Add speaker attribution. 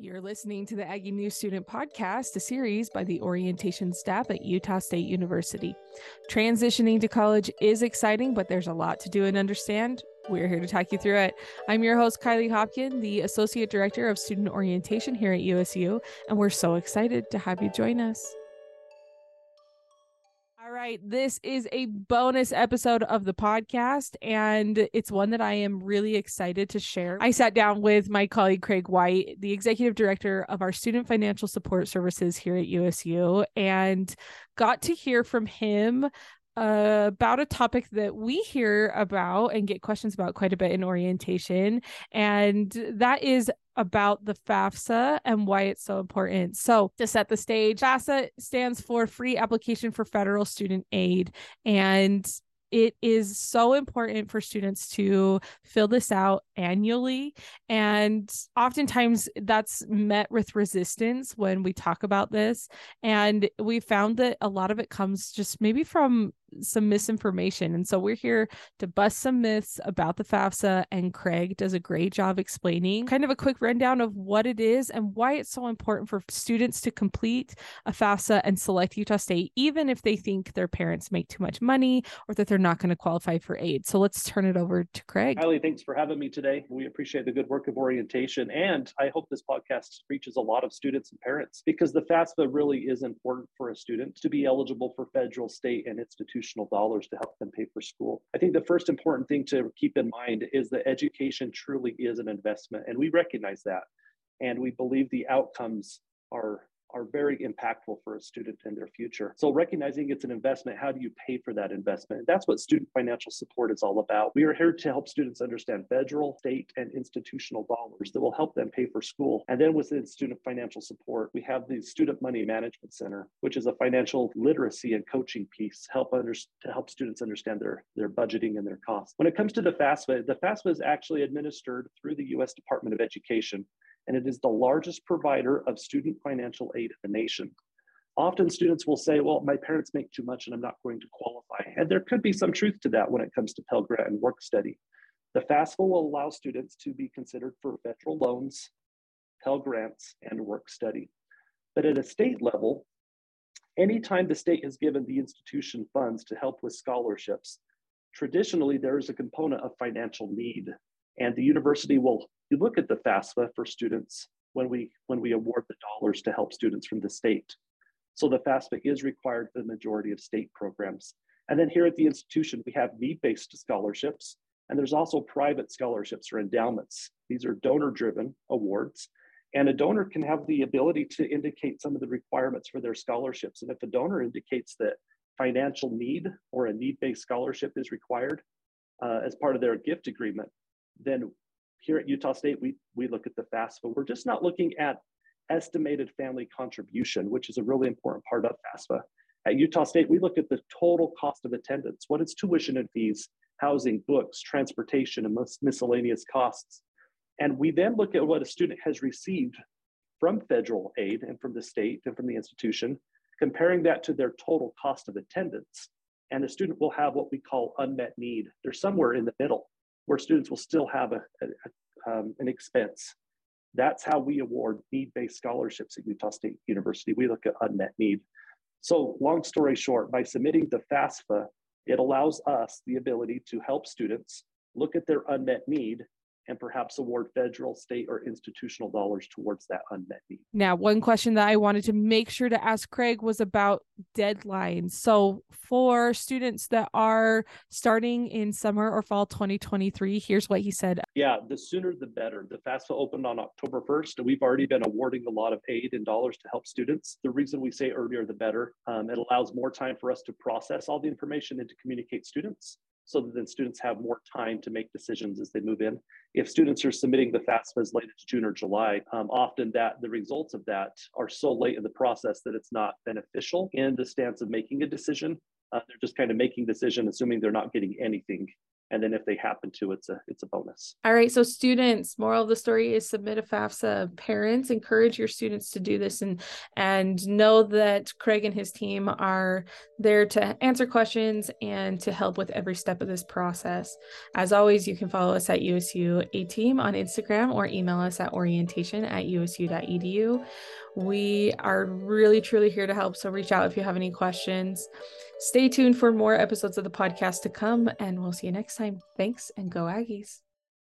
Speaker 1: You're listening to the Aggie New Student Podcast, a series by the orientation staff at Utah State University. Transitioning to college is exciting, but there's a lot to do and understand. We're here to talk you through it. I'm your host, Kylie Hopkin, the Associate Director of Student Orientation here at USU, and we're so excited to have you join us right. This is a bonus episode of the podcast, and it's one that I am really excited to share. I sat down with my colleague Craig Whyte, the executive director of our student financial support services here at USU, and got to hear from him about a topic that we hear about and get questions about quite a bit in orientation, and that is about the FAFSA and why it's so important. So, to set the stage, FAFSA stands for Free Application for Federal Student Aid. And it is so important for students to fill this out annually. And oftentimes that's met with resistance when we talk about this. And we found that a lot of it comes just maybe from some misinformation. And so we're here to bust some myths about the FAFSA. And Craig does a great job explaining kind of a quick rundown of what it is and why it's so important for students to complete a FAFSA and select Utah State, even if they think their parents make too much money or that they're not going to qualify for aid. So let's turn it over to Craig.
Speaker 2: Kylie, thanks for having me today. We appreciate the good work of orientation. And I hope this podcast reaches a lot of students and parents because the FAFSA really is important for a student to be eligible for federal, state, and institutional institutional dollars to help them pay for school. I think the first important thing to keep in mind is that education truly is an investment, and we recognize that. And we believe the outcomes are are very impactful for a student in their future. So recognizing it's an investment, how do you pay for that investment? That's what student financial support is all about. We are here to help students understand federal, state, and institutional dollars that will help them pay for school. And then within student financial support, we have the Student Money Management Center, which is a financial literacy and coaching piece help under, to help students understand their, their budgeting and their costs. When it comes to the FAFSA, the FAFSA is actually administered through the U.S. Department of Education and it is the largest provider of student financial aid in the nation. Often students will say, well, my parents make too much and I'm not going to qualify. And there could be some truth to that when it comes to Pell Grant and work study. The FAFSA will allow students to be considered for federal loans, Pell Grants, and work study. But at a state level, anytime the state has given the institution funds to help with scholarships, traditionally there is a component of financial need. And the university will you look at the FAFSA for students when we when we award the dollars to help students from the state. So the FAFSA is required for the majority of state programs. And then here at the institution, we have need-based scholarships, and there's also private scholarships or endowments. These are donor-driven awards, and a donor can have the ability to indicate some of the requirements for their scholarships. And if a donor indicates that financial need or a need-based scholarship is required uh, as part of their gift agreement, then here at Utah State, we, we look at the FAFSA. We're just not looking at estimated family contribution, which is a really important part of FAFSA. At Utah State, we look at the total cost of attendance, what is tuition and fees, housing, books, transportation, and miscellaneous costs. And we then look at what a student has received from federal aid and from the state and from the institution, comparing that to their total cost of attendance. And a student will have what we call unmet need. They're somewhere in the middle where students will still have a, a, um, an expense. That's how we award need-based scholarships at Utah State University. We look at unmet need. So long story short, by submitting the FAFSA, it allows us the ability to help students look at their unmet need and perhaps award federal, state, or institutional dollars towards that unmet need.
Speaker 1: Now, one question that I wanted to make sure to ask Craig was about deadlines. So, for students that are starting in summer or fall 2023, here's what he said.
Speaker 2: Yeah, the sooner the better. The FAFSA opened on October 1st, and we've already been awarding a lot of aid in dollars to help students. The reason we say earlier the better, um, it allows more time for us to process all the information and to communicate students so that then students have more time to make decisions as they move in. If students are submitting the FAFSA as late as June or July, um, often that the results of that are so late in the process that it's not beneficial in the stance of making a decision. Uh, they're just kind of making decision, assuming they're not getting anything and then if they happen to it's a it's a bonus.
Speaker 1: All right so students moral of the story is submit a fafsa. Parents encourage your students to do this and and know that craig and his team are there to answer questions and to help with every step of this process. As always you can follow us at usu a team on instagram or email us at orientation at usu.edu we are really, truly here to help. So reach out if you have any questions. Stay tuned for more episodes of the podcast to come, and we'll see you next time. Thanks and go Aggies.